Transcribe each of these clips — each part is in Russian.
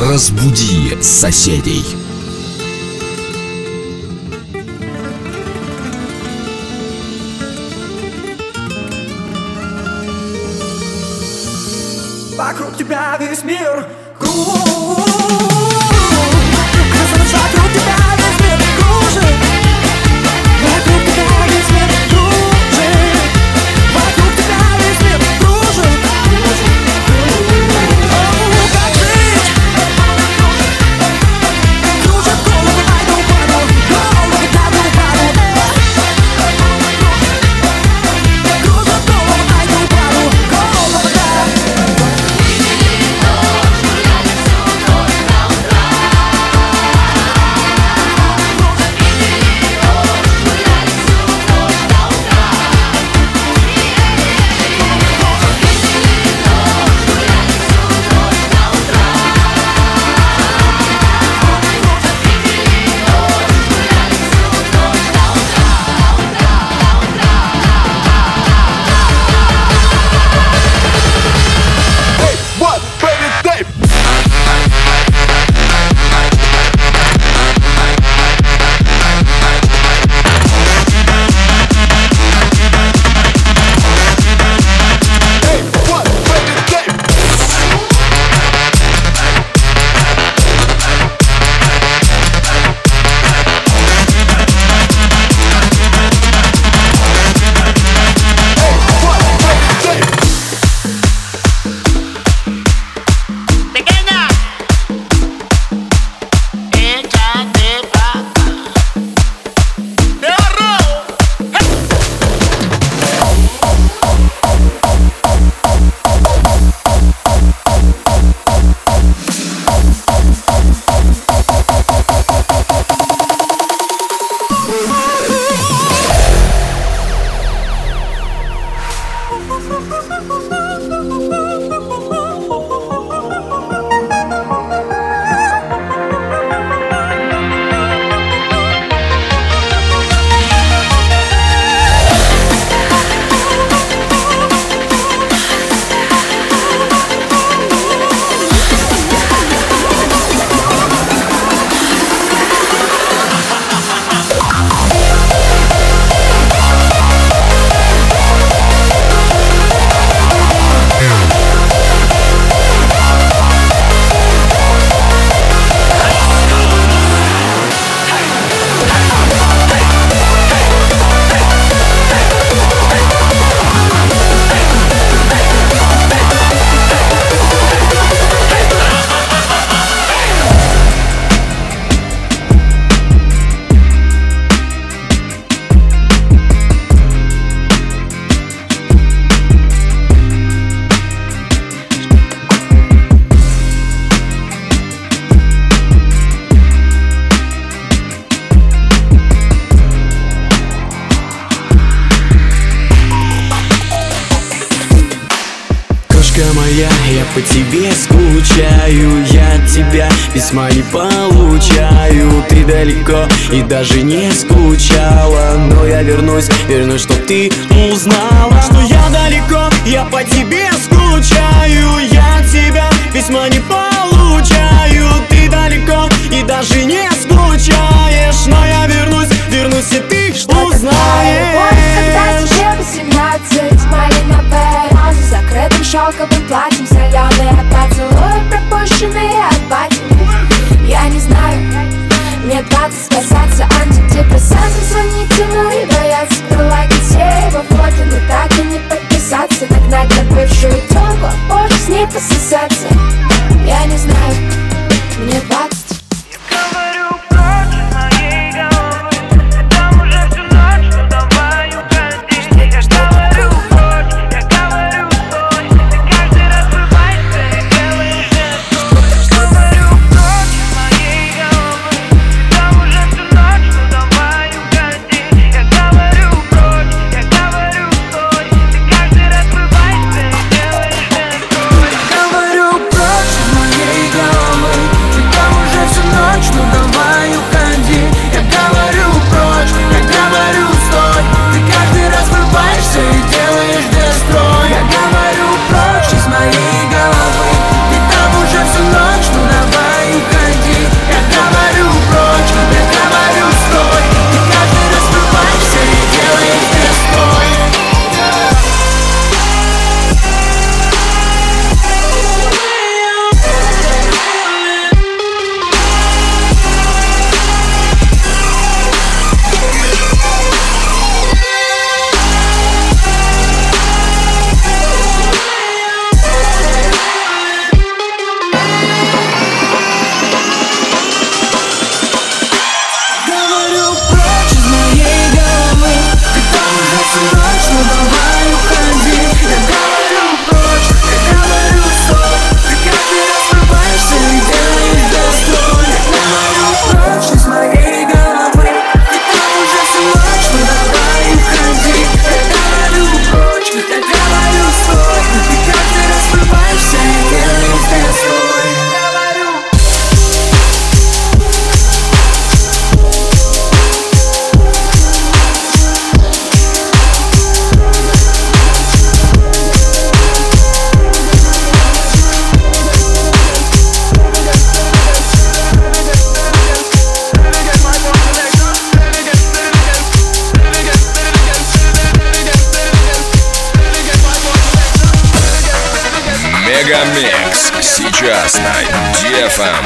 Разбуди соседей. Вокруг тебя весь мир кружит скучаю Я от тебя письма не получаю. Ты далеко и даже не скучала Но я вернусь, вернусь, чтоб ты узнала Что я далеко, я по тебе скучаю. Я от тебя письма не получаю. Ты далеко и даже не скучаешь Но я вернусь, вернусь и ты узнаешь Когда тебе 18 Малиновая роза с закрытым шелковым платьем Соленые поцелуи, пропущенные от батин Я не знаю, мне 20 касаться антидепрессантов Звонить ему и бояться. Пролайкать все его фото, на DFM.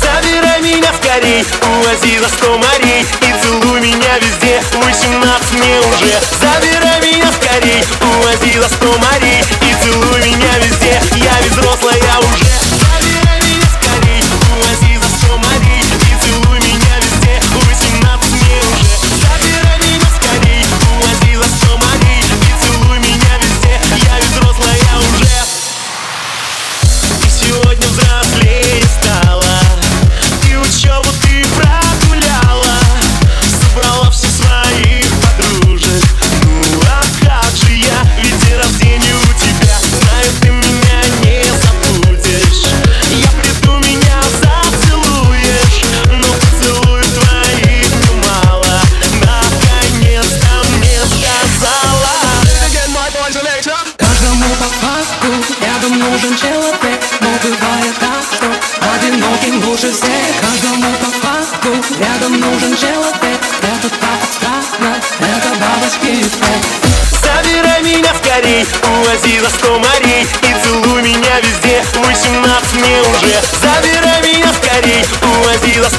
Забирай меня скорей, увози за сто морей И целуй меня везде, 18 мне уже. Забирай меня скорей, увози за сто морей И целуй меня везде, я взрослая уже мне уже Забирай меня скорей, увози за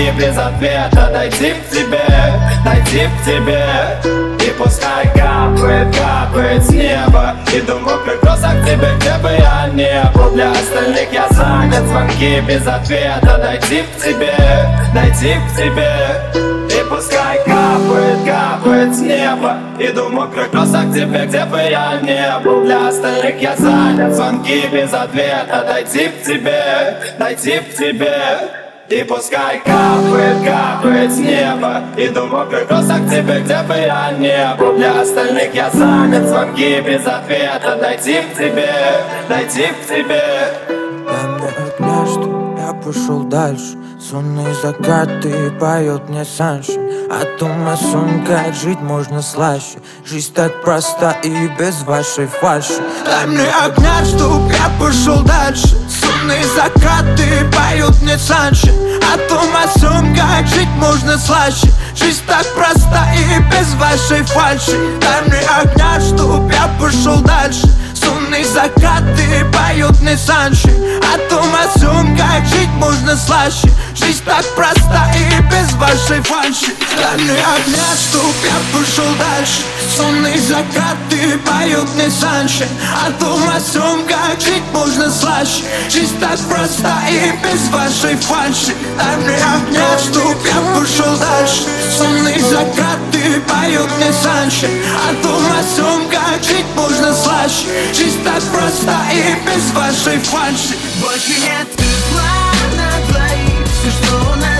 звонки без ответа. Дойти к тебе, дойти к тебе. И пускай капает, капает с неба. Иду в мокрый кросс к тебе, где бы я не был. Для остальных я занят, звонки без ответа. Дойти к тебе, дойти к тебе. И пускай капает, капает с неба. Иду в мокрых кроссах к тебе, где бы я не был. Для остальных я занят, звонки без ответа. Дойти к тебе, дойти к тебе и пускай капает, капает с неба. Иду в мокрых к тебе, где бы я не был Для остальных я занят, звонки без ответа. Дойти к тебе, дойти к тебе. Что я пошел дальше. Сонные закаты поет мне том, о сом, как жить можно слаще. Жизнь так проста и без вашей фальши. Дай мне огня, чтоб я пошел дальше. Сонные закаты поют мне санши как жить можно слаще. Жизнь так проста и без вашей фальши. Дай мне огня, чтоб я пошел дальше Сонные закаты поют мне санши О том, о сом, как жить можно слаще. Жизнь так проста и без вашей фальши. Дальний огня стук, я пошел дальше. Сонные закаты поют мне санши О том, о сём, как жить можно слаще. Жизнь так проста и без вашей фальши. Дальний огня стук, я пошел дальше. Сонные закаты поют мне санши О том, о сём, как Жизнь так проста и без вашей фальши. Больше нет тепла на двоих Все, что у нас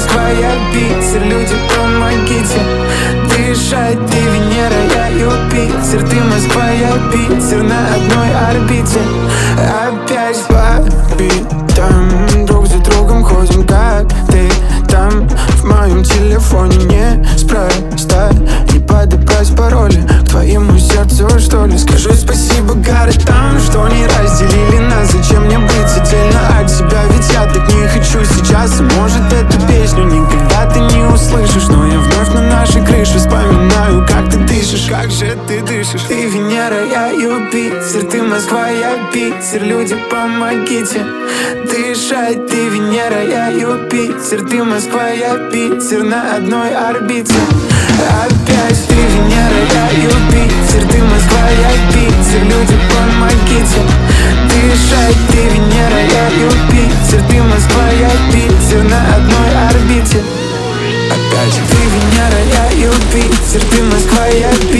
Юпитер, ты Москва, я Питер Люди, помогите. Дышать Ты Венера, я Юпитер, ты Москва, я Питер На одной орбите я Питер Люди, помогите. Дышать Ты Венера, я Юпитер. Ты Москва, я Питер На одной орбите. Опять ты Венера, я Юпитер. Ты Москва, я Питер Люди, помогите. Дышать Ты Венера, я Юпитер. Ты Москва, я Питер На одной орбите. Опять ты Венера, я Юпитер. Ты Москва, я Питер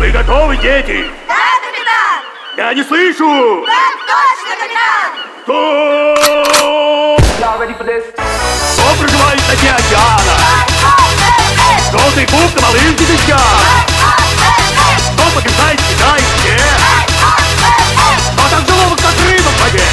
Вы готовы, дети? Да, капитан! Я не слышу! Так точно, капитан! Кто? Кто проживает на дне океана? Желтый куб на малых деточках? Кто побеждает Китай где? Кто так голову, как рыба в воде?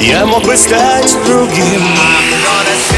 Я мог бы стать другим. I'm gonna